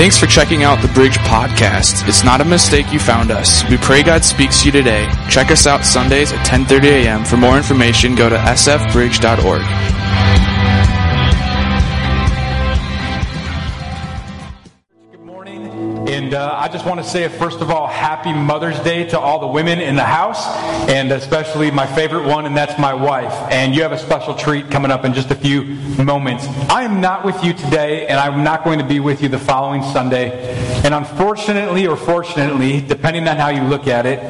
Thanks for checking out the Bridge Podcast. It's not a mistake you found us. We pray God speaks to you today. Check us out Sundays at 10:30 a.m. For more information, go to sfbridge.org. And uh, I just want to say, first of all, happy Mother's Day to all the women in the house, and especially my favorite one, and that's my wife. And you have a special treat coming up in just a few moments. I am not with you today, and I'm not going to be with you the following Sunday. And unfortunately, or fortunately, depending on how you look at it,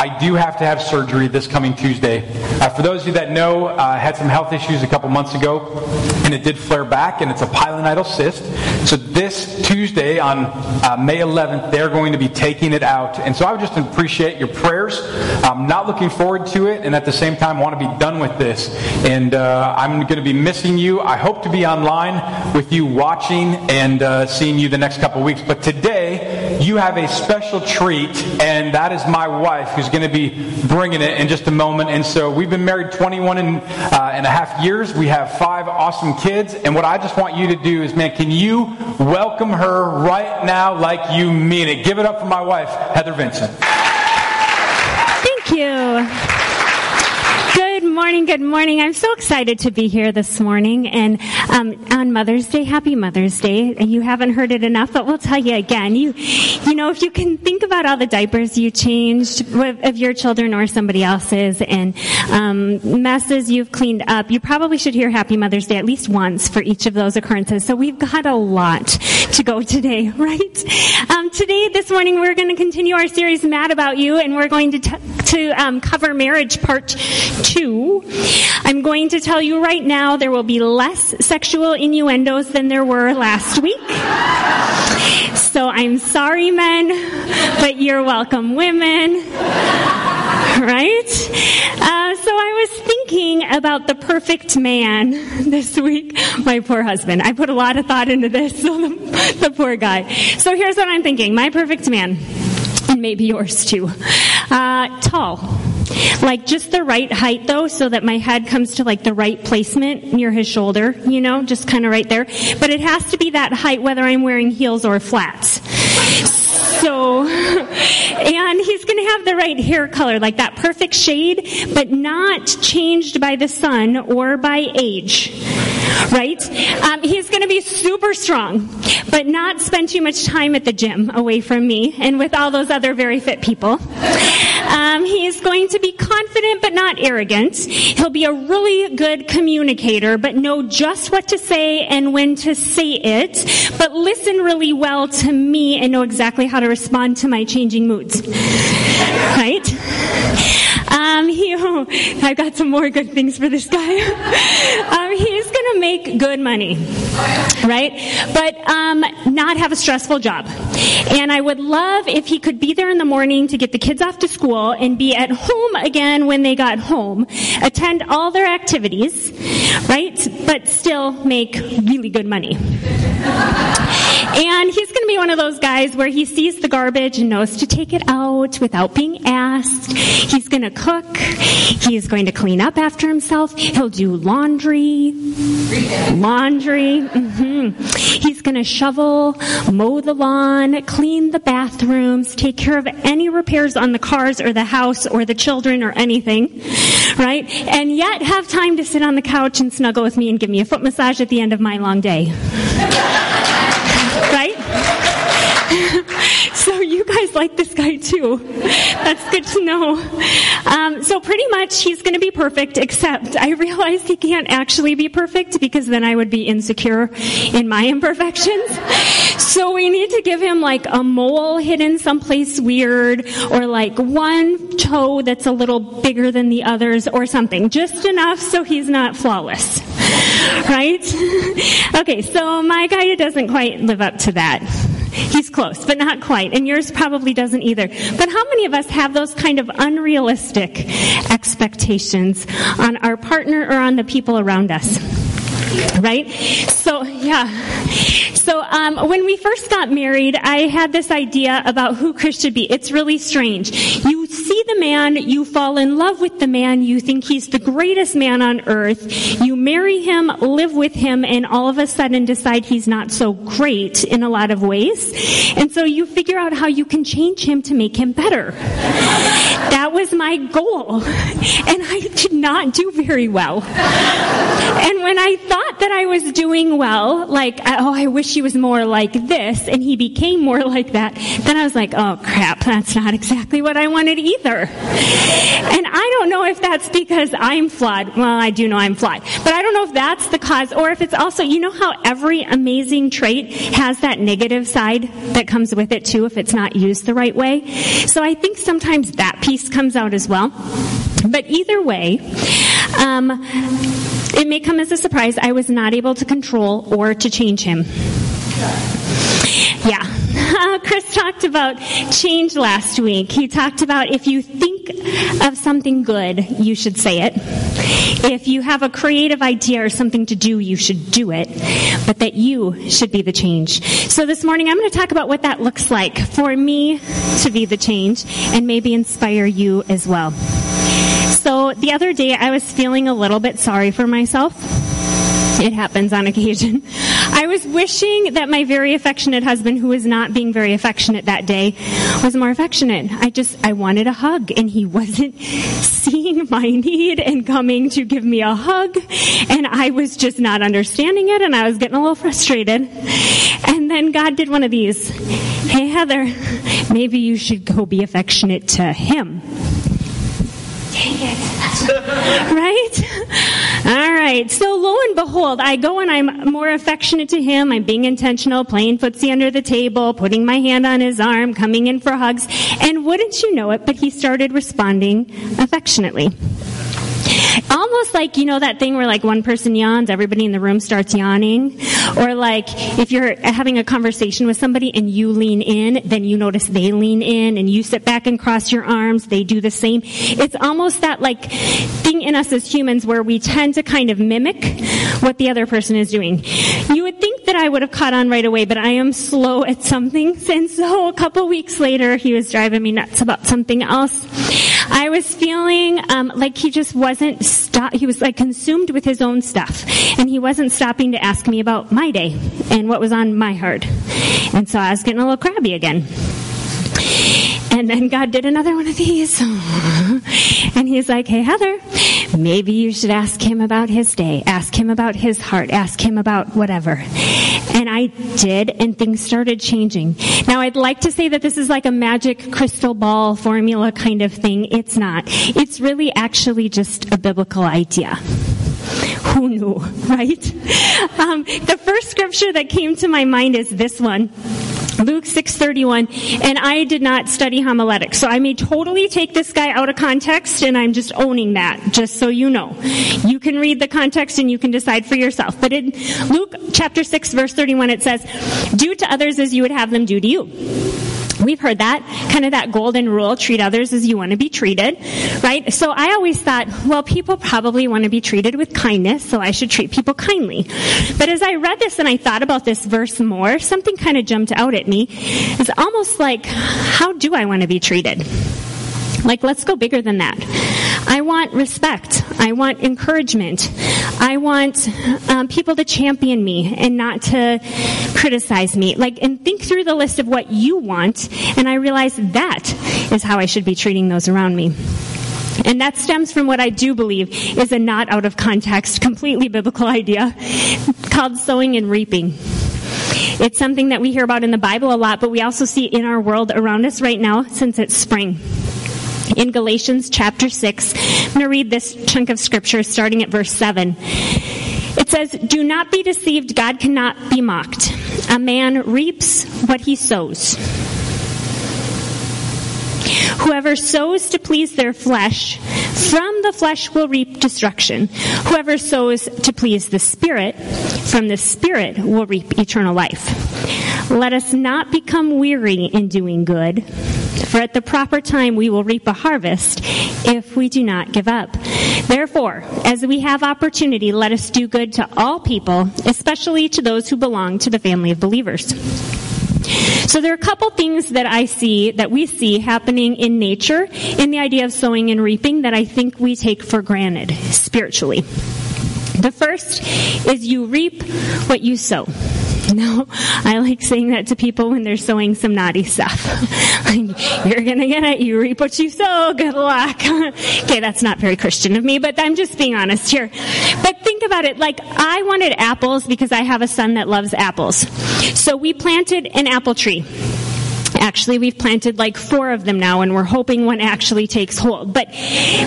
I do have to have surgery this coming Tuesday. Uh, for those of you that know, uh, I had some health issues a couple months ago, and it did flare back, and it's a pilonidal cyst. So this Tuesday on uh, May 11th, they're going to be taking it out. And so I would just appreciate your prayers. I'm not looking forward to it, and at the same time, want to be done with this. And uh, I'm going to be missing you. I hope to be online with you watching and uh, seeing you the next couple weeks. But today, you have a special treat, and that is my wife who's going to be bringing it in just a moment. And so we've been married 21 and, uh, and a half years. We have five awesome kids. And what I just want you to do is, man, can you welcome her right now like you mean it? Give it up for my wife, Heather Vincent. Thank you. Morning, good morning. I'm so excited to be here this morning and um, on Mother's Day. Happy Mother's Day. You haven't heard it enough, but we'll tell you again. You, you know, if you can think about all the diapers you changed of your children or somebody else's and um, messes you've cleaned up, you probably should hear Happy Mother's Day at least once for each of those occurrences. So we've got a lot to go today, right? Um, today, this morning, we're going to continue our series, Mad About You, and we're going to t- to um, cover marriage part two. I'm going to tell you right now there will be less sexual innuendos than there were last week. So I'm sorry, men, but you're welcome, women. Right? Uh, so I was thinking about the perfect man this week. My poor husband. I put a lot of thought into this, so the, the poor guy. So here's what I'm thinking. My perfect man and maybe yours too. Uh, tall. Like just the right height though, so that my head comes to like the right placement near his shoulder, you know, just kind of right there. But it has to be that height whether I'm wearing heels or flats. So, and he's going to have the right hair color, like that perfect shade, but not changed by the sun or by age. Right? Um, he's going to be super strong, but not spend too much time at the gym away from me and with all those other very fit people. Um, he's going to be confident but not arrogant. He'll be a really good communicator, but know just what to say and when to say it, but listen really well to me and know exactly how to respond to my changing moods. Right? Um, he, oh, I've got some more good things for this guy. um, he's going to make good money, right? But um, not have a stressful job. And I would love if he could be there in the morning to get the kids off to school and be at home again when they got home, attend all their activities, right? But still make really good money. And he's going to be one of those guys where he sees the garbage and knows to take it out without being asked. He's going to cook. He's going to clean up after himself. He'll do laundry. Laundry. Mm-hmm. He's going to shovel, mow the lawn, clean the bathrooms, take care of any repairs on the cars or the house or the children or anything. Right? And yet have time to sit on the couch and snuggle with me and give me a foot massage at the end of my long day. right? so you guys like this guy too. That's good to know. Um, so pretty much he's going to be perfect, except I realize he can't actually be perfect because then I would be insecure in my imperfections. So we need to give him like a mole hidden someplace weird or like one toe that's a little bigger than the others or something. Just enough so he's not flawless. Right? Okay, so my guy doesn't quite live up to that. He's close, but not quite. And yours probably doesn't either. But how many of us have those kind of unrealistic expectations on our partner or on the people around us? Right? So yeah. So um, when we first got married, I had this idea about who Chris should be. It's really strange. You see the man, you fall in love with the man, you think he's the greatest man on earth, you marry him, live with him, and all of a sudden decide he's not so great in a lot of ways. And so you figure out how you can change him to make him better. That was my goal. And I did not do very well. And when I thought that I was doing well, like, oh, I wish he was more like this, and he became more like that, then I was like, oh crap, that's not exactly what I wanted either. And I don't know if that's because I'm flawed. Well, I do know I'm flawed. But I don't know if that's the cause, or if it's also, you know how every amazing trait has that negative side that comes with it too if it's not used the right way? So I think sometimes that piece comes out as well. But either way, um, it may come as a surprise. I was not able to control or to change him. Yeah. Chris talked about change last week. He talked about if you think of something good, you should say it. If you have a creative idea or something to do, you should do it. But that you should be the change. So this morning I'm going to talk about what that looks like for me to be the change and maybe inspire you as well. So the other day I was feeling a little bit sorry for myself. It happens on occasion. I was wishing that my very affectionate husband, who was not being very affectionate that day, was more affectionate. I just, I wanted a hug and he wasn't seeing my need and coming to give me a hug. And I was just not understanding it and I was getting a little frustrated. And then God did one of these. Hey Heather, maybe you should go be affectionate to him. right? All right. So lo and behold, I go and I'm more affectionate to him. I'm being intentional, playing footsie under the table, putting my hand on his arm, coming in for hugs. And wouldn't you know it, but he started responding affectionately. Almost like, you know, that thing where like one person yawns, everybody in the room starts yawning. Or like if you're having a conversation with somebody and you lean in, then you notice they lean in and you sit back and cross your arms, they do the same. It's almost that like thing in us as humans where we tend to kind of mimic what the other person is doing. You would think that I would have caught on right away, but I am slow at something. And so a couple weeks later, he was driving me nuts about something else. I was feeling um, like he just wasn't stop. He was like consumed with his own stuff, and he wasn't stopping to ask me about my day and what was on my heart. And so I was getting a little crabby again. And then God did another one of these. And he's like, hey, Heather, maybe you should ask him about his day. Ask him about his heart. Ask him about whatever. And I did, and things started changing. Now, I'd like to say that this is like a magic crystal ball formula kind of thing. It's not. It's really actually just a biblical idea who knew, right? Um, the first scripture that came to my mind is this one. Luke 6:31 and I did not study homiletics so I may totally take this guy out of context and I'm just owning that just so you know you can read the context and you can decide for yourself but in Luke chapter 6 verse 31 it says do to others as you would have them do to you We've heard that, kind of that golden rule, treat others as you want to be treated, right? So I always thought, well, people probably want to be treated with kindness, so I should treat people kindly. But as I read this and I thought about this verse more, something kind of jumped out at me. It's almost like, how do I want to be treated? Like, let's go bigger than that. I want respect. I want encouragement. I want um, people to champion me and not to criticize me. Like, and think through the list of what you want, and I realize that is how I should be treating those around me. And that stems from what I do believe is a not out of context, completely biblical idea called sowing and reaping. It's something that we hear about in the Bible a lot, but we also see in our world around us right now since it's spring in Galatians chapter 6. I'm going to read this chunk of scripture starting at verse 7. It says, Do not be deceived, God cannot be mocked. A man reaps what he sows. Whoever sows to please their flesh, from the flesh will reap destruction. Whoever sows to please the Spirit, from the Spirit will reap eternal life. Let us not become weary in doing good for at the proper time we will reap a harvest if we do not give up. Therefore, as we have opportunity, let us do good to all people, especially to those who belong to the family of believers. So there are a couple things that I see, that we see happening in nature in the idea of sowing and reaping that I think we take for granted spiritually. The first is you reap what you sow. No, I like saying that to people when they're sowing some naughty stuff. You're gonna get it. You reap what you sow. Good luck. okay, that's not very Christian of me, but I'm just being honest here. But think about it. Like, I wanted apples because I have a son that loves apples. So we planted an apple tree. Actually, we've planted like four of them now, and we're hoping one actually takes hold. But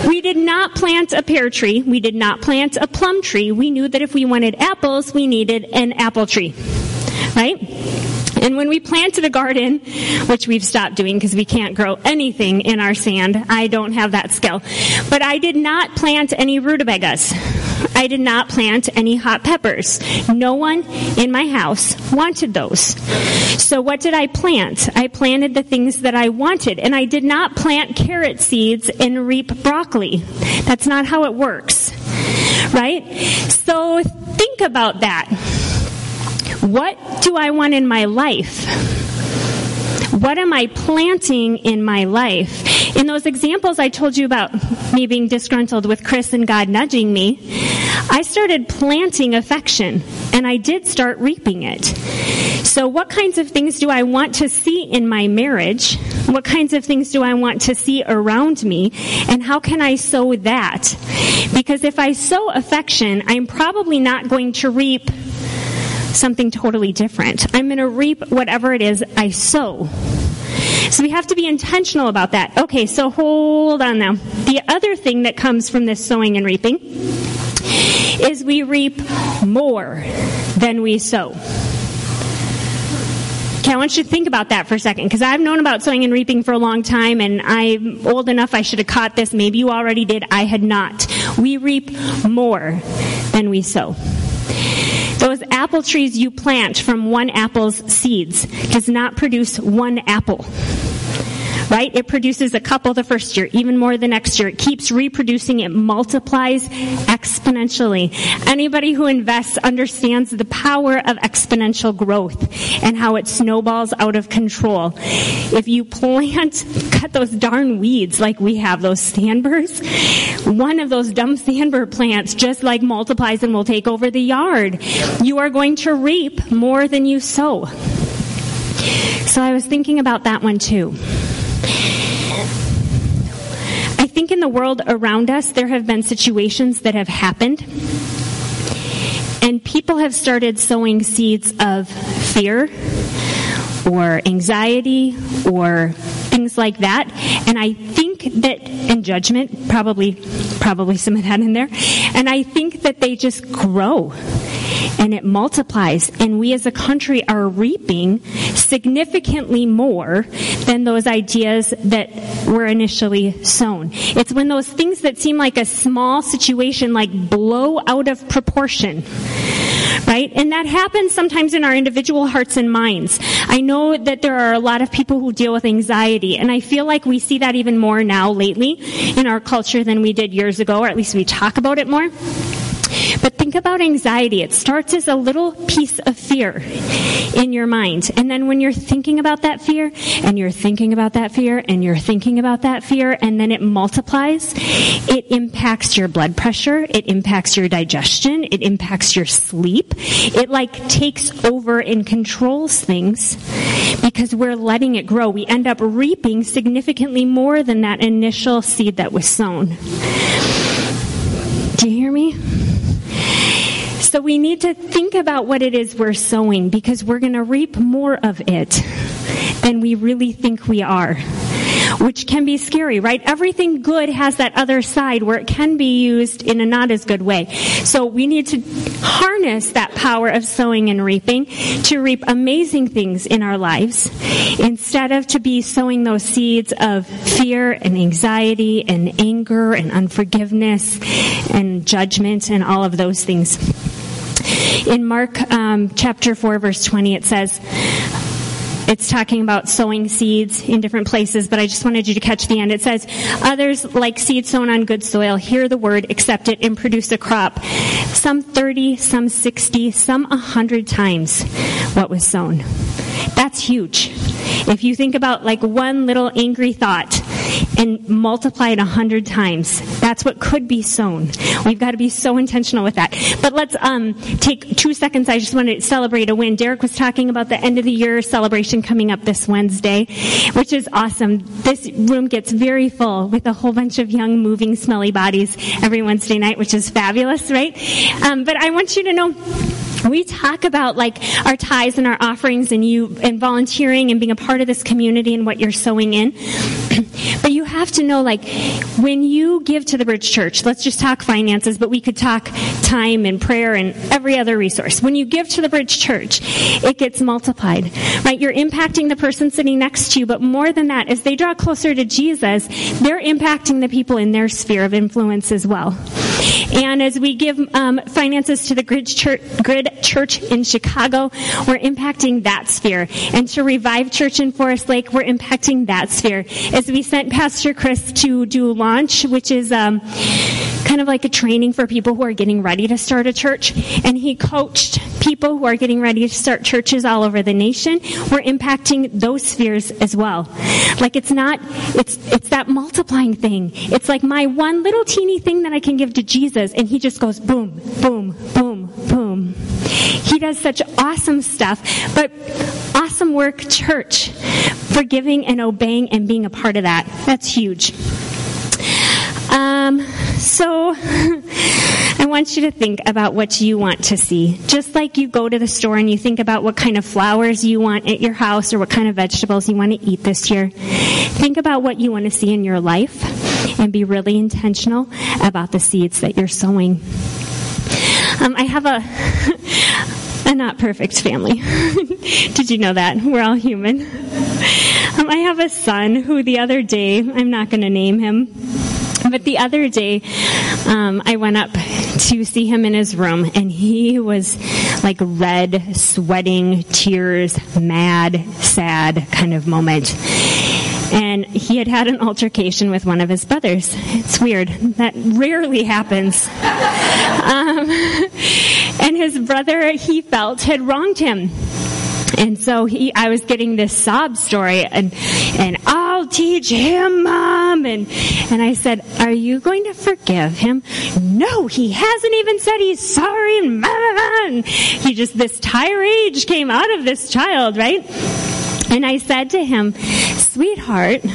we did not plant a pear tree. We did not plant a plum tree. We knew that if we wanted apples, we needed an apple tree right? And when we planted a garden, which we've stopped doing because we can't grow anything in our sand, I don't have that skill. But I did not plant any rutabagas. I did not plant any hot peppers. No one in my house wanted those. So what did I plant? I planted the things that I wanted. And I did not plant carrot seeds and reap broccoli. That's not how it works. Right? So think about that what do I want in my life? What am I planting in my life? In those examples I told you about me being disgruntled with Chris and God nudging me, I started planting affection and I did start reaping it. So what kinds of things do I want to see in my marriage? What kinds of things do I want to see around me? And how can I sow that? Because if I sow affection, I'm probably not going to reap something totally different. I'm going to reap whatever it is I sow. So we have to be intentional about that. Okay, so hold on now. The other thing that comes from this sowing and reaping is we reap more than we sow. Okay, I want you to think about that for a second because I've known about sowing and reaping for a long time and I'm old enough I should have caught this. Maybe you already did. I had not. We reap more than we sow. Those apple trees you plant from one apple's seeds does not produce one apple right? It produces a couple the first year, even more the next year. It keeps reproducing. It multiplies exponentially. Anybody who invests understands the power of exponential growth and how it snowballs out of control. If you plant, cut those darn weeds like we have, those sandburrs, one of those dumb sandbur plants just like multiplies and will take over the yard. You are going to reap more than you sow. So I was thinking about that one too. Think in the world around us, there have been situations that have happened, and people have started sowing seeds of fear or anxiety or things like that. And I think that, and judgment, probably, probably some of that in there. And I think that they just grow and it multiplies. And we as a country are reaping significantly more than those ideas that were initially sown. It's when those things that seem like a small situation like blow out of proportion right? And that happens sometimes in our individual hearts and minds. I know that there are a lot of people who deal with anxiety, and I feel like we see that even more now lately in our culture than we did years ago, or at least we talk about it more. But think about anxiety. It starts as a little piece of fear in your mind. And then when you're thinking about that fear, and you're thinking about that fear, and you're thinking about that fear, and then it multiplies, it impacts your blood pressure, it impacts your digestion, it impacts your sleep. It like takes over and controls things because we're letting it grow. We end up reaping significantly more than that initial seed that was sown. Do you hear me? So we need to think about what it is we're sowing because we're going to reap more of it than we really think we are. Which can be scary, right? Everything good has that other side where it can be used in a not as good way. So we need to harness that power of sowing and reaping to reap amazing things in our lives instead of to be sowing those seeds of fear and anxiety and anger and unforgiveness and judgment and all of those things. In Mark um, chapter 4, verse 20, it says, it's talking about sowing seeds in different places, but I just wanted you to catch the end. It says, others like seed sown on good soil, hear the word, accept it, and produce a crop. Some 30, some 60, some 100 times what was sown. That's huge. If you think about like one little angry thought and multiply it a hundred times, that's what could be sown. We've got to be so intentional with that. But let's um, take two seconds. I just want to celebrate a win. Derek was talking about the end of the year celebration coming up this Wednesday, which is awesome. This room gets very full with a whole bunch of young, moving, smelly bodies every Wednesday night, which is fabulous, right? Um, but I want you to know we talk about like our tithes and our offerings and you and volunteering and being a part of this community and what you're sowing in. but you have to know like when you give to the Bridge Church, let's just talk finances, but we could talk time and prayer and every other resource. When you give to the Bridge Church, it gets multiplied. Right? You're impacting the person sitting next to you, but more than that, as they draw closer to Jesus, they're impacting the people in their sphere of influence as well. And as we give um, finances to the Grid Church, Grid Church in Chicago, we're impacting that sphere. And to Revive Church in Forest Lake, we're impacting that sphere. As we sent Pastor Chris to do launch, which is um, kind of like a training for people who are getting ready to start a church, and he coached people who are getting ready to start churches all over the nation. We're impacting those spheres as well. Like it's not, it's it's that multiplying thing. It's like my one little teeny thing that I can give to Jesus, and he just goes boom, boom, boom, boom. He does such awesome stuff, but awesome work, church, forgiving and obeying and being a part of that. That's huge. Um, so, I want you to think about what you want to see. Just like you go to the store and you think about what kind of flowers you want at your house or what kind of vegetables you want to eat this year. Think about what you want to see in your life and be really intentional about the seeds that you're sowing. Um, I have a, a not perfect family. Did you know that? We're all human. Um, I have a son who the other day, I'm not going to name him, but the other day, um, I went up to see him in his room, and he was like red, sweating, tears, mad, sad kind of moment. And he had had an altercation with one of his brothers. It's weird. That rarely happens. Um, and his brother, he felt, had wronged him. And so he, I was getting this sob story and, and I'll teach him, mom. And, and I said, are you going to forgive him? No, he hasn't even said he's sorry. And, he just, this tirade came out of this child, right? And I said to him, sweetheart,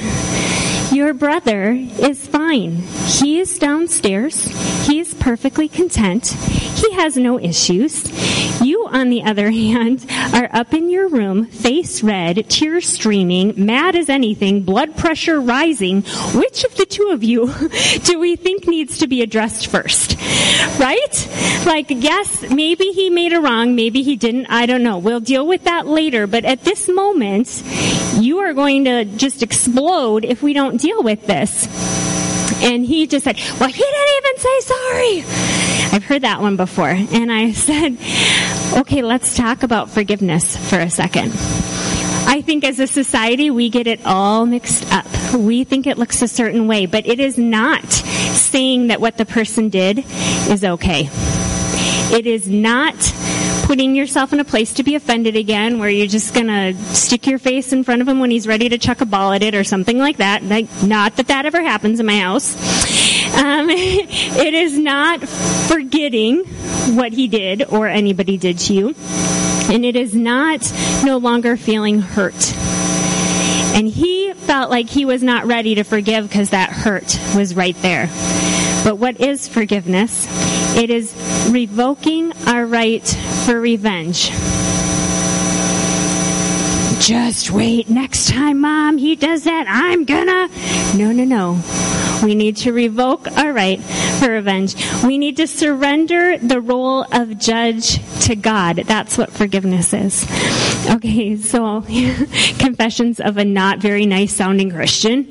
your brother is fine. He is downstairs. He is perfectly content. He has no issues. On the other hand, are up in your room, face red, tears streaming, mad as anything, blood pressure rising. Which of the two of you do we think needs to be addressed first? Right? Like, yes, maybe he made a wrong, maybe he didn't, I don't know. We'll deal with that later, but at this moment, you are going to just explode if we don't deal with this. And he just said, well, he didn't even say sorry. I've heard that one before. And I said, okay, let's talk about forgiveness for a second. I think as a society, we get it all mixed up. We think it looks a certain way, but it is not saying that what the person did is okay. It is not putting yourself in a place to be offended again where you're just gonna stick your face in front of him when he's ready to chuck a ball at it or something like that. Like, not that that ever happens in my house. Um, it is not forgetting what he did or anybody did to you. And it is not no longer feeling hurt. And he felt like he was not ready to forgive because that hurt was right there. But what is forgiveness? It is revoking our right for revenge. Just wait. Next time, Mom, he does that, I'm gonna. No, no, no. We need to revoke our right for revenge. We need to surrender the role of judge to God. That's what forgiveness is. Okay, so confessions of a not very nice sounding Christian.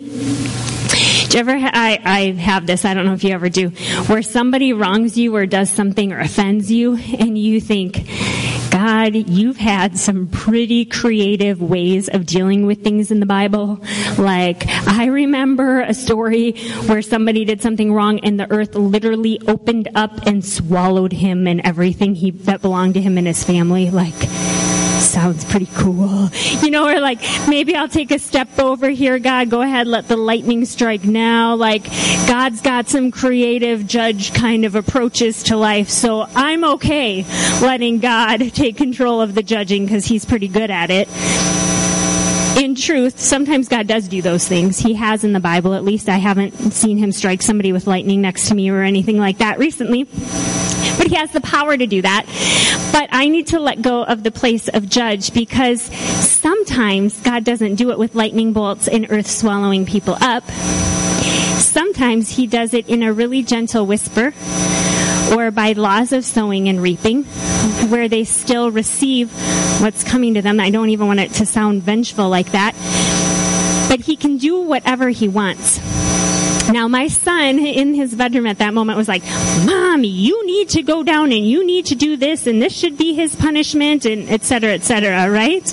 Do you ever, ha- I, I have this, I don't know if you ever do, where somebody wrongs you or does something or offends you and you think, God, you've had some pretty creative ways of dealing with things in the Bible. Like, I remember a story where somebody did something wrong and the earth literally opened up and swallowed him and everything he, that belonged to him and his family. Like, sounds pretty cool. You know, or like, maybe I'll take a step over here, God, go ahead, let the lightning strike now. Like, God's got some creative judge kind of approaches to life, so I'm okay letting God take control of the judging because he's pretty good at it in truth, sometimes God does do those things. He has in the Bible, at least. I haven't seen him strike somebody with lightning next to me or anything like that recently. But he has the power to do that. But I need to let go of the place of judge because sometimes God doesn't do it with lightning bolts and earth swallowing people up. Sometimes he does it in a really gentle whisper or by laws of sowing and reaping, where they still receive what's coming to them. I don't even want it to sound vengeful like that. But he can do whatever he wants. Now, my son in his bedroom at that moment was like, Mom, you need to go down and you need to do this and this should be his punishment and et cetera, et cetera, right?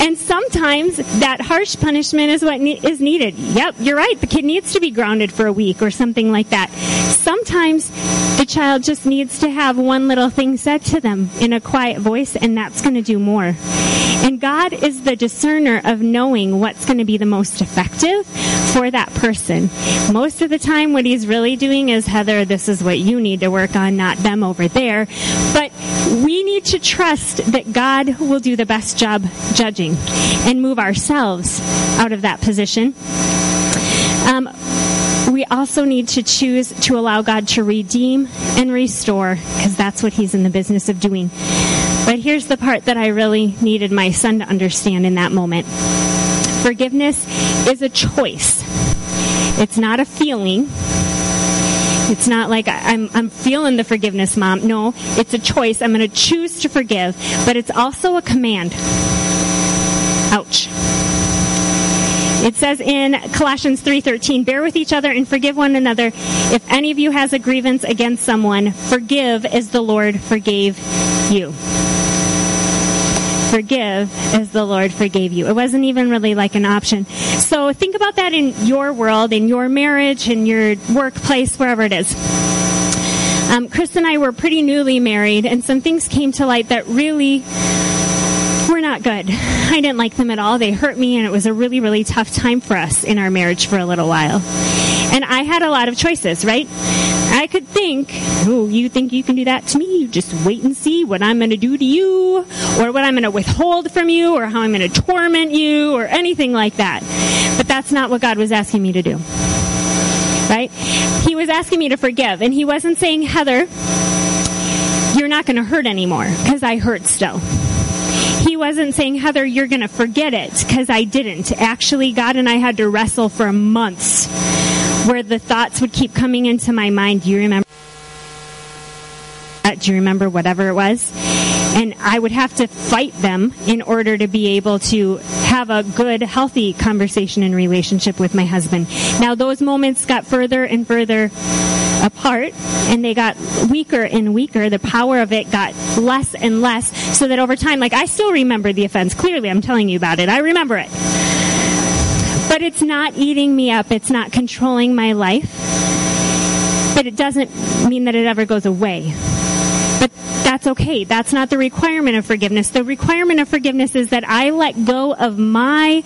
And sometimes that harsh punishment is what ne- is needed. Yep, you're right. The kid needs to be grounded for a week or something like that. Sometimes child just needs to have one little thing said to them in a quiet voice, and that's going to do more. And God is the discerner of knowing what's going to be the most effective for that person. Most of the time, what he's really doing is, Heather, this is what you need to work on, not them over there. But we need to trust that God will do the best job judging and move ourselves out of that position. Also need to choose to allow God to redeem and restore because that's what He's in the business of doing. But here's the part that I really needed my son to understand in that moment forgiveness is a choice, it's not a feeling. It's not like I'm, I'm feeling the forgiveness, mom. No, it's a choice. I'm going to choose to forgive, but it's also a command. Ouch. It says in Colossians 3:13, "Bear with each other and forgive one another. If any of you has a grievance against someone, forgive as the Lord forgave you." Forgive as the Lord forgave you. It wasn't even really like an option. So think about that in your world, in your marriage, in your workplace, wherever it is. Um, Chris and I were pretty newly married, and some things came to light that really not good. I didn't like them at all. They hurt me, and it was a really, really tough time for us in our marriage for a little while. And I had a lot of choices, right? I could think, oh, you think you can do that to me? You just wait and see what I'm going to do to you, or what I'm going to withhold from you, or how I'm going to torment you, or anything like that. But that's not what God was asking me to do. Right? He was asking me to forgive, and He wasn't saying, Heather, you're not going to hurt anymore, because I hurt still wasn't saying, Heather, you're going to forget it, because I didn't. Actually, God and I had to wrestle for months where the thoughts would keep coming into my mind. Do you remember? Do you remember whatever it was? And I would have to fight them in order to be able to have a good, healthy conversation and relationship with my husband. Now, those moments got further and further apart and they got weaker and weaker. The power of it got less and less so that over time, like I still remember the offense. Clearly, I'm telling you about it. I remember it. But it's not eating me up. It's not controlling my life. But it doesn't mean that it ever goes away. Okay. That's not the requirement of forgiveness. The requirement of forgiveness is that I let go of my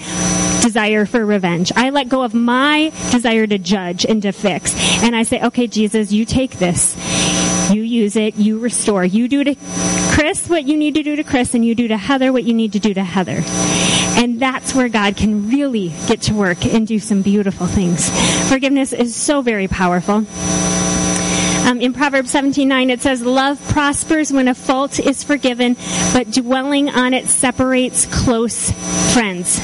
desire for revenge. I let go of my desire to judge and to fix. And I say, okay, Jesus, you take this. You use it. You restore. You do to Chris what you need to do to Chris, and you do to Heather what you need to do to Heather. And that's where God can really get to work and do some beautiful things. Forgiveness is so very powerful. Um, in Proverbs 17:9, it says, "Love prospers when a fault is forgiven, but dwelling on it separates close friends."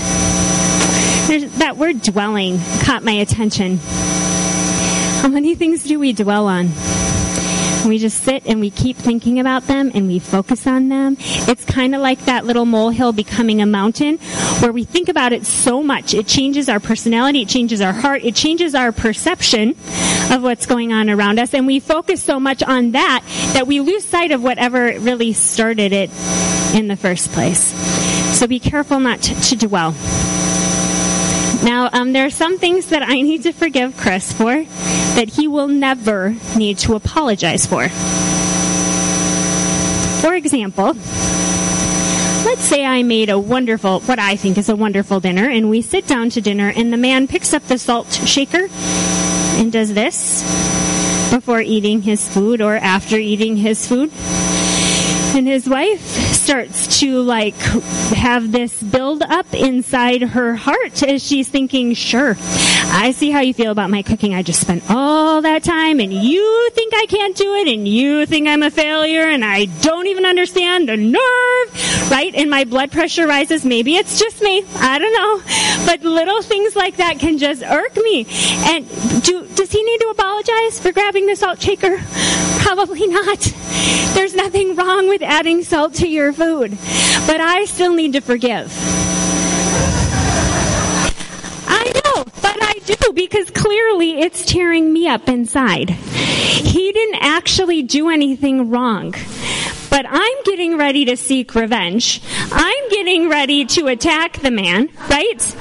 There's, that word "dwelling" caught my attention. How many things do we dwell on? We just sit and we keep thinking about them and we focus on them. It's kind of like that little molehill becoming a mountain where we think about it so much. It changes our personality, it changes our heart, it changes our perception of what's going on around us. And we focus so much on that that we lose sight of whatever really started it in the first place. So be careful not to, to dwell. Now, um, there are some things that I need to forgive Chris for that he will never need to apologize for. For example, let's say I made a wonderful, what I think is a wonderful dinner, and we sit down to dinner, and the man picks up the salt shaker and does this before eating his food or after eating his food. And his wife starts to like have this build up inside her heart as she's thinking, sure, I see how you feel about my cooking. I just spent all that time and you think I can't do it and you think I'm a failure and I don't even understand the nerve, right? And my blood pressure rises. Maybe it's just me. I don't know. But little things like that can just irk me. And do, does he need to apologize for grabbing the salt shaker? Probably not. There's nothing wrong with adding salt to your food. But I still need to forgive. I know, but I do because clearly it's tearing me up inside. He didn't actually do anything wrong. But I'm getting ready to seek revenge. I'm getting ready to attack the man, right?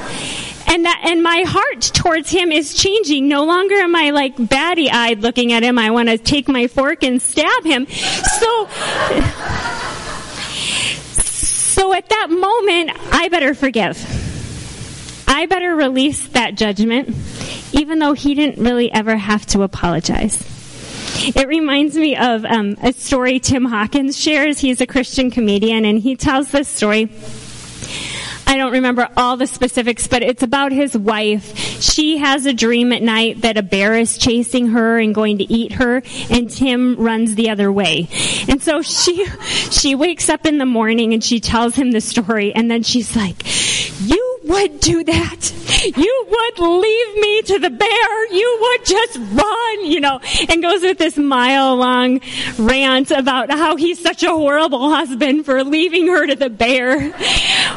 and that and my heart towards him is changing. No longer am i like batty eyed looking at him. I want to take my fork and stab him. So so at that moment i better forgive. I better release that judgment even though he didn't really ever have to apologize it reminds me of um, a story Tim Hawkins shares. He's a Christian comedian, and he tells this story I don't remember all the specifics, but it's about his wife. She has a dream at night that a bear is chasing her and going to eat her, and Tim runs the other way. And so she, she wakes up in the morning and she tells him the story, and then she's like, you would do that. You would leave me to the bear. You would just run, you know, and goes with this mile long rant about how he's such a horrible husband for leaving her to the bear.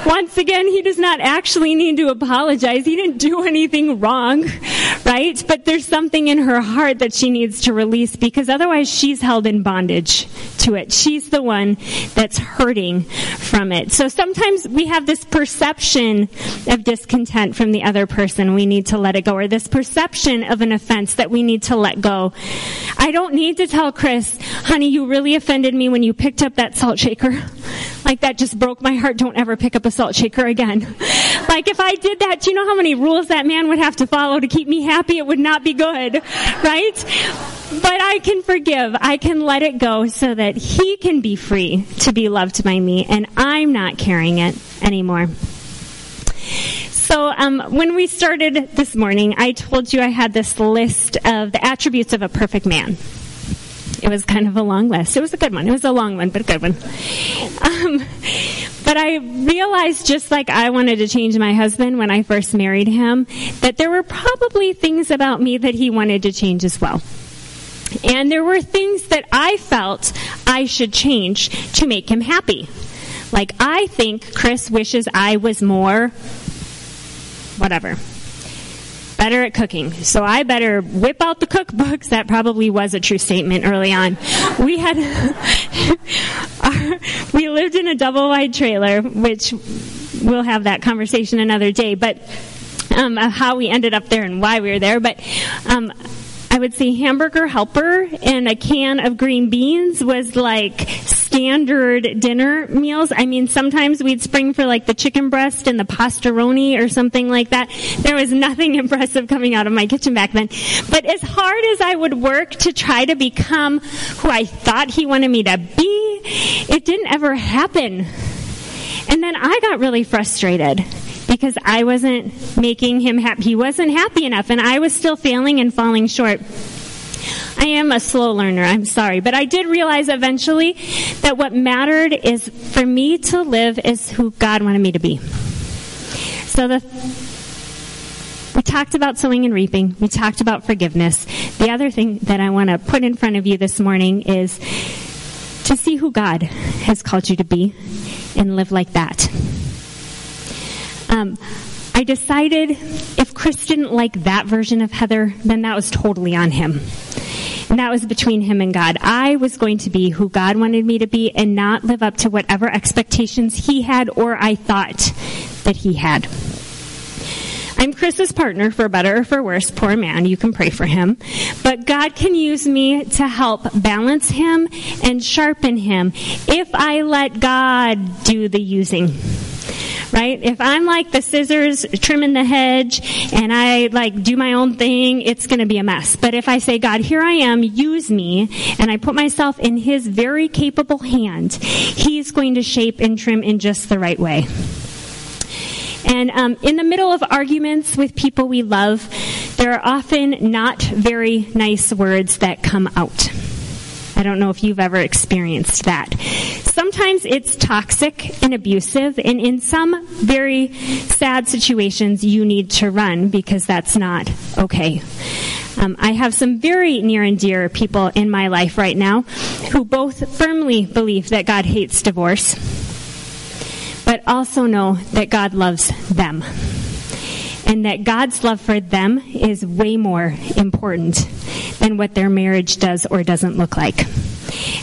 Once again, he does not actually need to apologize. He didn't do anything wrong, right? But there's something in her heart that she needs to release because otherwise she's held in bondage to it. She's the one that's hurting from it. So sometimes we have this perception of discontent from the other person. We need to let it go. Or this perception of an offense that we need to let go. I don't need to tell Chris, honey, you really offended me when you picked up that salt shaker. Like that just broke my heart. Don't ever pick up a salt shaker again. like if I did that, do you know how many rules that man would have to follow to keep me happy? It would not be good. Right? But I can forgive. I can let it go so that he can be free to be loved by me and I'm not carrying it anymore. So um, when we started this morning, I told you I had this list of the attributes of a perfect man. It was kind of a long list. It was a good one. It was a long one, but a good one. Um, but I realized just like I wanted to change my husband when I first married him, that there were probably things about me that he wanted to change as well. And there were things that I felt I should change to make him happy. Like I think Chris wishes I was more whatever better at cooking. So I better whip out the cookbooks. That probably was a true statement early on. We had, we lived in a double wide trailer, which we'll have that conversation another day, but um, how we ended up there and why we were there. But um, I would say hamburger helper and a can of green beans was like standard dinner meals. I mean, sometimes we'd spring for like the chicken breast and the pastaroni or something like that. There was nothing impressive coming out of my kitchen back then. But as hard as I would work to try to become who I thought he wanted me to be, it didn't ever happen. And then I got really frustrated because I wasn't making him happy. He wasn't happy enough and I was still failing and falling short. I am a slow learner, I'm sorry, but I did realize eventually that what mattered is for me to live as who God wanted me to be. So the we talked about sowing and reaping. We talked about forgiveness. The other thing that I want to put in front of you this morning is to see who God has called you to be and live like that. Um, I decided if Chris didn't like that version of Heather, then that was totally on him. And that was between him and God. I was going to be who God wanted me to be and not live up to whatever expectations he had or I thought that he had. I'm Chris's partner, for better or for worse. Poor man, you can pray for him. But God can use me to help balance him and sharpen him if I let God do the using right? If I'm like the scissors trimming the hedge and I like do my own thing, it's going to be a mess. But if I say, God, here I am, use me, and I put myself in His very capable hand, He's going to shape and trim in just the right way. And um, in the middle of arguments with people we love, there are often not very nice words that come out. I don't know if you've ever experienced that. Sometimes it's toxic and abusive, and in some very sad situations, you need to run because that's not okay. Um, I have some very near and dear people in my life right now who both firmly believe that God hates divorce but also know that God loves them. And that God's love for them is way more important than what their marriage does or doesn't look like.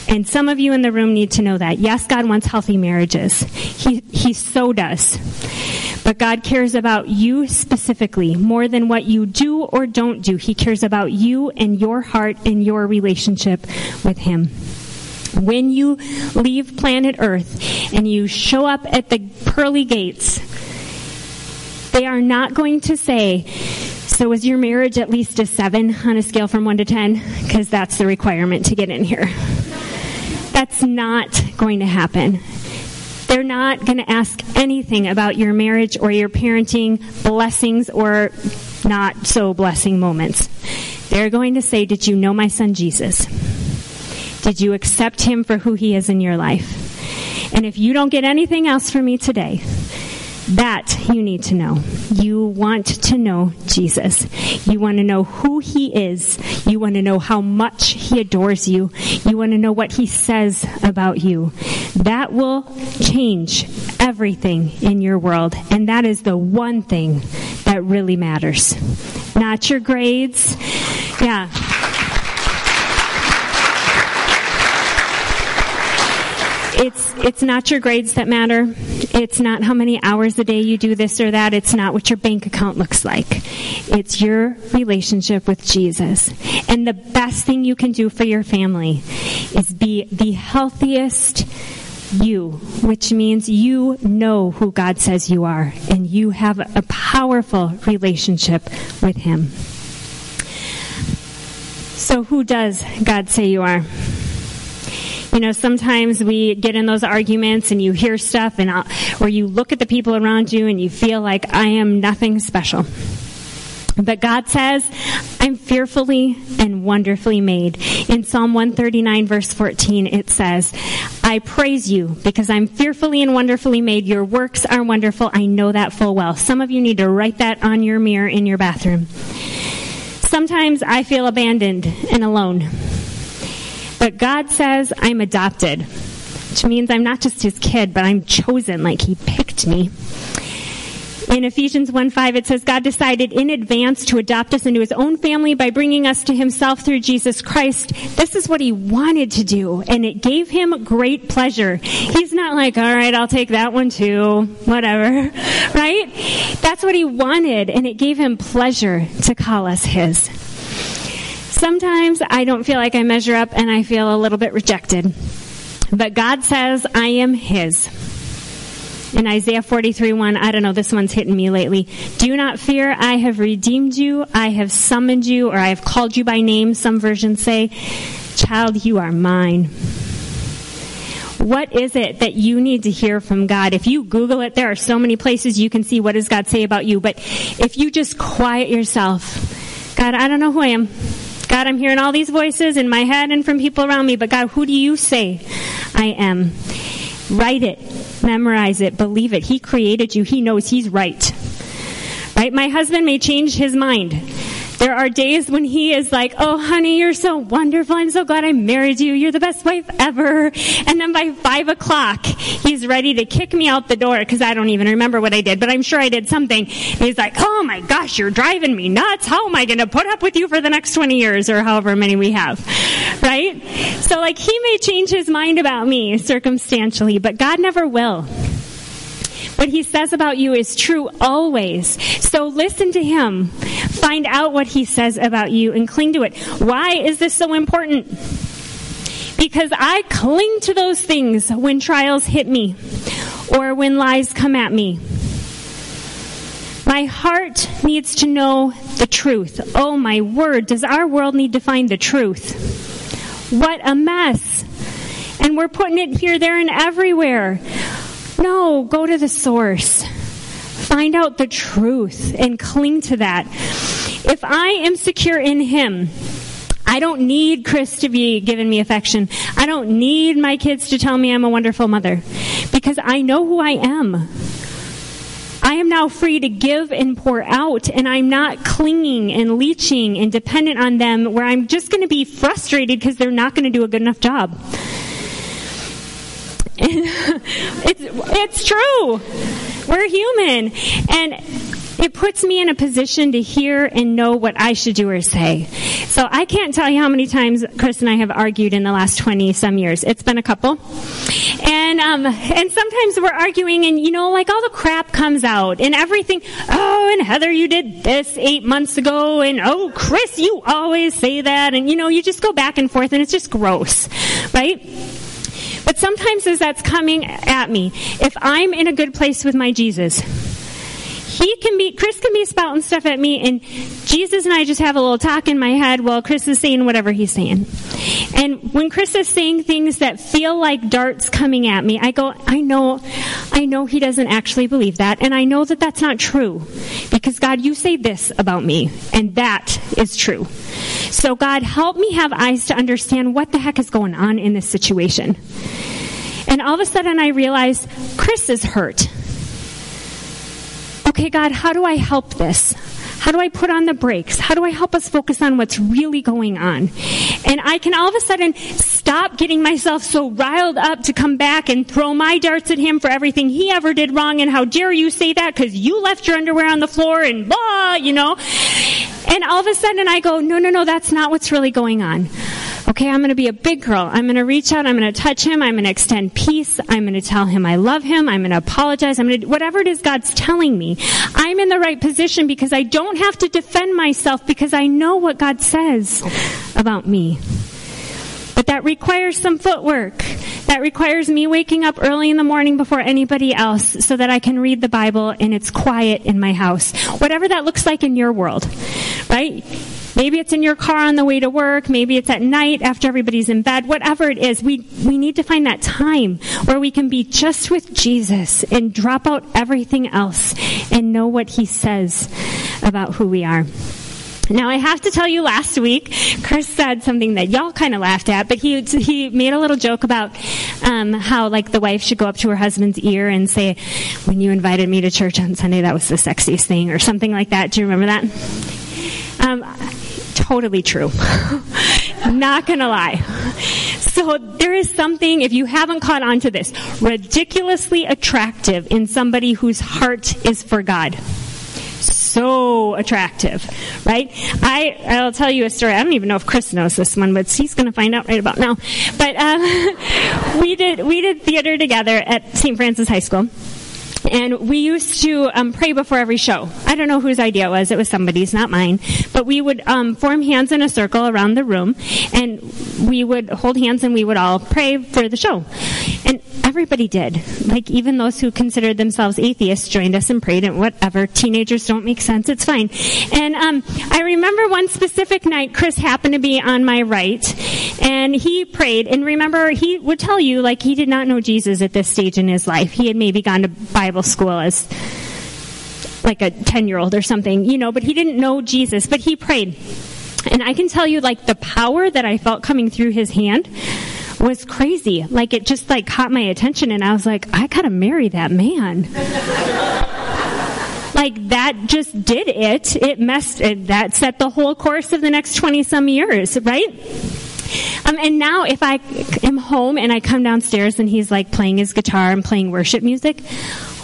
And some of you in the room need to know that. Yes, God wants healthy marriages. He, he so does. But God cares about you specifically more than what you do or don't do. He cares about you and your heart and your relationship with Him. When you leave planet Earth and you show up at the pearly gates, they are not going to say, so was your marriage at least a seven on a scale from one to ten? Because that's the requirement to get in here. That's not going to happen. They're not going to ask anything about your marriage or your parenting blessings or not so blessing moments. They're going to say, Did you know my son Jesus? Did you accept him for who he is in your life? And if you don't get anything else from me today, that you need to know. You want to know Jesus. You want to know who he is. You want to know how much he adores you. You want to know what he says about you. That will change everything in your world. And that is the one thing that really matters. Not your grades. Yeah. It's it's not your grades that matter. It's not how many hours a day you do this or that. It's not what your bank account looks like. It's your relationship with Jesus. And the best thing you can do for your family is be the healthiest you, which means you know who God says you are and you have a powerful relationship with him. So who does God say you are? You know, sometimes we get in those arguments and you hear stuff and I'll, or you look at the people around you and you feel like I am nothing special. But God says, I'm fearfully and wonderfully made. In Psalm 139 verse 14, it says, I praise you because I'm fearfully and wonderfully made. Your works are wonderful. I know that full well. Some of you need to write that on your mirror in your bathroom. Sometimes I feel abandoned and alone. But God says I'm adopted, which means I'm not just his kid, but I'm chosen, like he picked me. In Ephesians 1 5, it says, God decided in advance to adopt us into his own family by bringing us to himself through Jesus Christ. This is what he wanted to do, and it gave him great pleasure. He's not like, all right, I'll take that one too, whatever, right? That's what he wanted, and it gave him pleasure to call us his. Sometimes I don't feel like I measure up and I feel a little bit rejected. But God says I am His. In Isaiah 43 1, I don't know, this one's hitting me lately. Do not fear, I have redeemed you, I have summoned you, or I have called you by name, some versions say. Child, you are mine. What is it that you need to hear from God? If you Google it, there are so many places you can see what does God say about you. But if you just quiet yourself, God, I don't know who I am. God, I'm hearing all these voices in my head and from people around me, but God, who do you say I am? Write it, memorize it, believe it. He created you. He knows he's right. Right? My husband may change his mind. There are days when he is like, oh honey, you're so wonderful. I'm so glad I married you. You're the best wife ever. And then by five o'clock, he's ready to kick me out the door because I don't even remember what I did, but I'm sure I did something. He's like, oh my gosh, you're driving me nuts. How am I going to put up with you for the next 20 years or however many we have? Right? So like he may change his mind about me circumstantially, but God never will. What he says about you is true always. So listen to him. Find out what he says about you and cling to it. Why is this so important? Because I cling to those things when trials hit me or when lies come at me. My heart needs to know the truth. Oh my word, does our world need to find the truth? What a mess. And we're putting it here, there, and everywhere. No, go to the source. Find out the truth and cling to that. If I am secure in Him, I don't need Chris to be giving me affection. I don't need my kids to tell me I'm a wonderful mother because I know who I am. I am now free to give and pour out, and I'm not clinging and leeching and dependent on them where I'm just going to be frustrated because they're not going to do a good enough job. it's, it's true. We're human. And it puts me in a position to hear and know what I should do or say. So I can't tell you how many times Chris and I have argued in the last 20 some years. It's been a couple. And, um, and sometimes we're arguing and, you know, like all the crap comes out and everything. Oh, and Heather, you did this eight months ago. And oh, Chris, you always say that. And, you know, you just go back and forth and it's just gross. Right? But sometimes as that's coming at me, if I'm in a good place with my Jesus, he can be, Chris can be spouting stuff at me and Jesus and I just have a little talk in my head while Chris is saying whatever he's saying. And when Chris is saying things that feel like darts coming at me, I go, I know, I know he doesn't actually believe that and I know that that's not true. Because God, you say this about me and that is true. So God, help me have eyes to understand what the heck is going on in this situation. And all of a sudden I realize Chris is hurt. Okay, God, how do I help this? How do I put on the brakes? How do I help us focus on what's really going on? And I can all of a sudden stop getting myself so riled up to come back and throw my darts at him for everything he ever did wrong and how dare you say that because you left your underwear on the floor and blah, you know? And all of a sudden I go, no, no, no, that's not what's really going on. Okay, I'm going to be a big girl. I'm going to reach out. I'm going to touch him. I'm going to extend peace. I'm going to tell him I love him. I'm going to apologize. I'm going to, whatever it is God's telling me. I'm in the right position because I don't have to defend myself because I know what God says about me. But that requires some footwork. That requires me waking up early in the morning before anybody else so that I can read the Bible and it's quiet in my house. Whatever that looks like in your world. Right? Maybe it's in your car on the way to work. Maybe it's at night after everybody's in bed. Whatever it is, we, we need to find that time where we can be just with Jesus and drop out everything else and know what he says about who we are. Now I have to tell you last week, Chris said something that y'all kind of laughed at, but he, he made a little joke about, um, how like the wife should go up to her husband's ear and say, when you invited me to church on Sunday, that was the sexiest thing or something like that. Do you remember that? Um, totally true. Not gonna lie. So there is something, if you haven't caught on to this, ridiculously attractive in somebody whose heart is for God. So attractive, right? I, I'll tell you a story. I don't even know if Chris knows this one, but he's going to find out right about now. But um, we did we did theater together at St. Francis High School and we used to um, pray before every show. I don't know whose idea it was. It was somebody's, not mine. But we would um, form hands in a circle around the room, and we would hold hands and we would all pray for the show. And everybody did. Like even those who considered themselves atheists joined us and prayed. And whatever, teenagers don't make sense. It's fine. And um, I remember one specific night, Chris happened to be on my right, and he prayed. And remember, he would tell you like he did not know Jesus at this stage in his life. He had maybe gone to Bible school as like a 10 year old or something, you know, but he didn't know Jesus, but he prayed. And I can tell you like the power that I felt coming through his hand was crazy. Like it just like caught my attention and I was like, I gotta marry that man. like that just did it. It messed, it, that set the whole course of the next 20 some years, right? Um, and now if I am home and I come downstairs and he's like playing his guitar and playing worship music,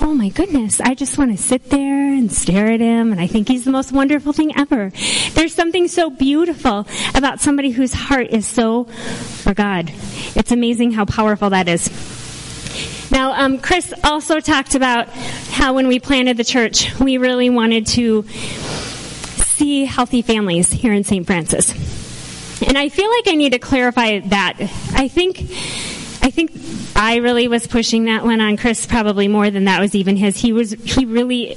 oh my goodness, I just want to sit there and stare at him and I think he's the most wonderful thing ever. There's something so beautiful about somebody whose heart is so for God. It's amazing how powerful that is. Now, um, Chris also talked about how when we planted the church, we really wanted to see healthy families here in St. Francis. And I feel like I need to clarify that. I think, I think I really was pushing that one on Chris probably more than that was even his. He was, he really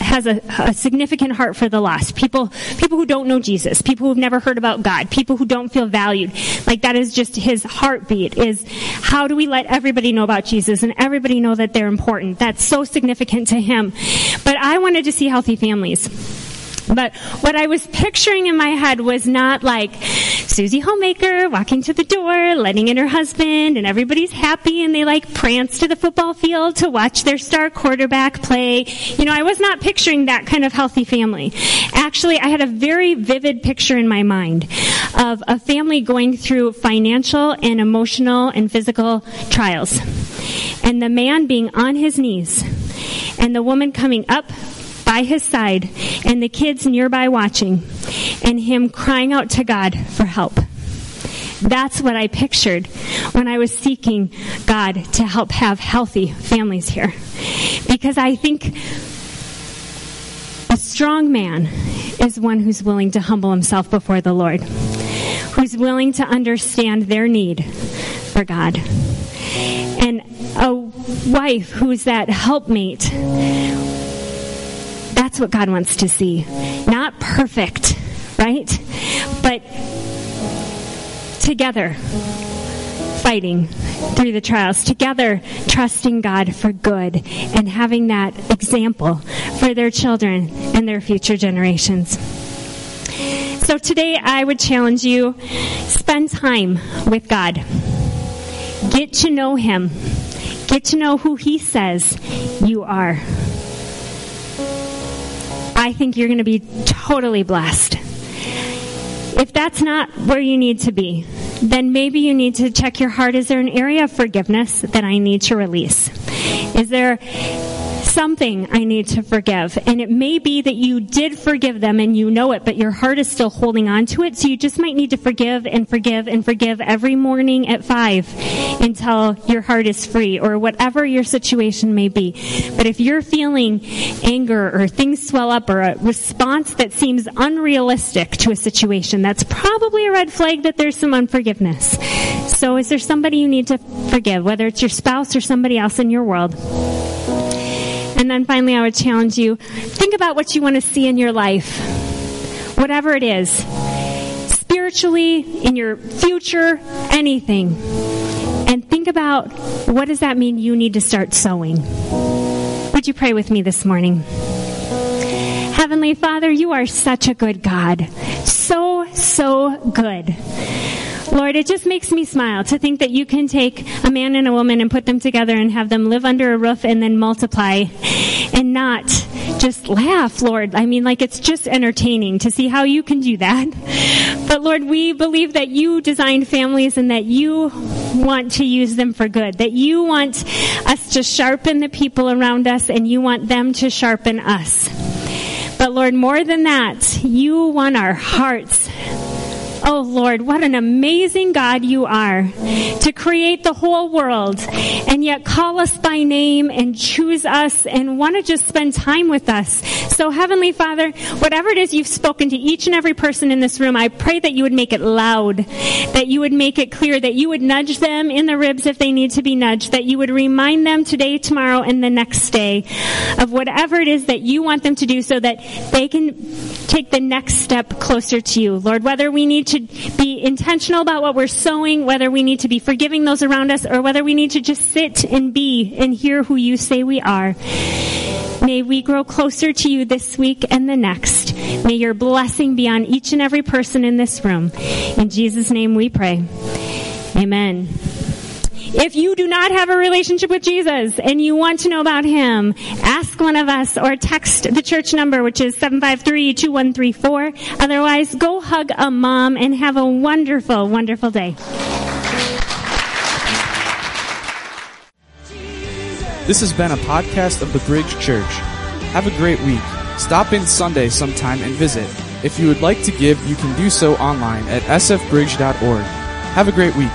has a, a, significant heart for the lost. People, people who don't know Jesus, people who've never heard about God, people who don't feel valued. Like that is just his heartbeat is how do we let everybody know about Jesus and everybody know that they're important? That's so significant to him. But I wanted to see healthy families. But what I was picturing in my head was not like Susie Homemaker walking to the door, letting in her husband, and everybody's happy and they like prance to the football field to watch their star quarterback play. You know, I was not picturing that kind of healthy family. Actually, I had a very vivid picture in my mind of a family going through financial and emotional and physical trials. And the man being on his knees and the woman coming up by his side and the kids nearby watching and him crying out to God for help. That's what I pictured when I was seeking God to help have healthy families here. Because I think a strong man is one who's willing to humble himself before the Lord, who's willing to understand their need for God. And a wife who's that helpmate that's what God wants to see. Not perfect, right? But together, fighting through the trials, together trusting God for good and having that example for their children and their future generations. So today I would challenge you, spend time with God. Get to know Him. Get to know who He says you are. I think you're going to be totally blessed. If that's not where you need to be, then maybe you need to check your heart. Is there an area of forgiveness that I need to release? Is there something I need to forgive. And it may be that you did forgive them and you know it, but your heart is still holding on to it. So you just might need to forgive and forgive and forgive every morning at five until your heart is free or whatever your situation may be. But if you're feeling anger or things swell up or a response that seems unrealistic to a situation, that's probably a red flag that there's some unforgiveness. So is there somebody you need to forgive, whether it's your spouse or somebody else in your world? And then finally, I would challenge you think about what you want to see in your life, whatever it is, spiritually, in your future, anything. And think about what does that mean you need to start sowing. Would you pray with me this morning? Heavenly Father, you are such a good God. So, so good. Lord, it just makes me smile to think that you can take a man and a woman and put them together and have them live under a roof and then multiply and not just laugh, Lord. I mean, like it's just entertaining to see how you can do that. But Lord, we believe that you designed families and that you want to use them for good, that you want us to sharpen the people around us and you want them to sharpen us. But Lord, more than that, you want our hearts Oh Lord, what an amazing God you are to create the whole world and yet call us by name and choose us and want to just spend time with us. So Heavenly Father, whatever it is you've spoken to each and every person in this room, I pray that you would make it loud, that you would make it clear, that you would nudge them in the ribs if they need to be nudged, that you would remind them today, tomorrow, and the next day of whatever it is that you want them to do so that they can take the next step closer to you. Lord, whether we need to to be intentional about what we're sowing, whether we need to be forgiving those around us, or whether we need to just sit and be and hear who you say we are. May we grow closer to you this week and the next. May your blessing be on each and every person in this room. In Jesus' name we pray. Amen. If you do not have a relationship with Jesus and you want to know about Him, ask one of us or text the church number, which is 753-2134. Otherwise, go hug a mom and have a wonderful, wonderful day. This has been a podcast of the Bridge Church. Have a great week. Stop in Sunday sometime and visit. If you would like to give, you can do so online at sfbridge.org. Have a great week.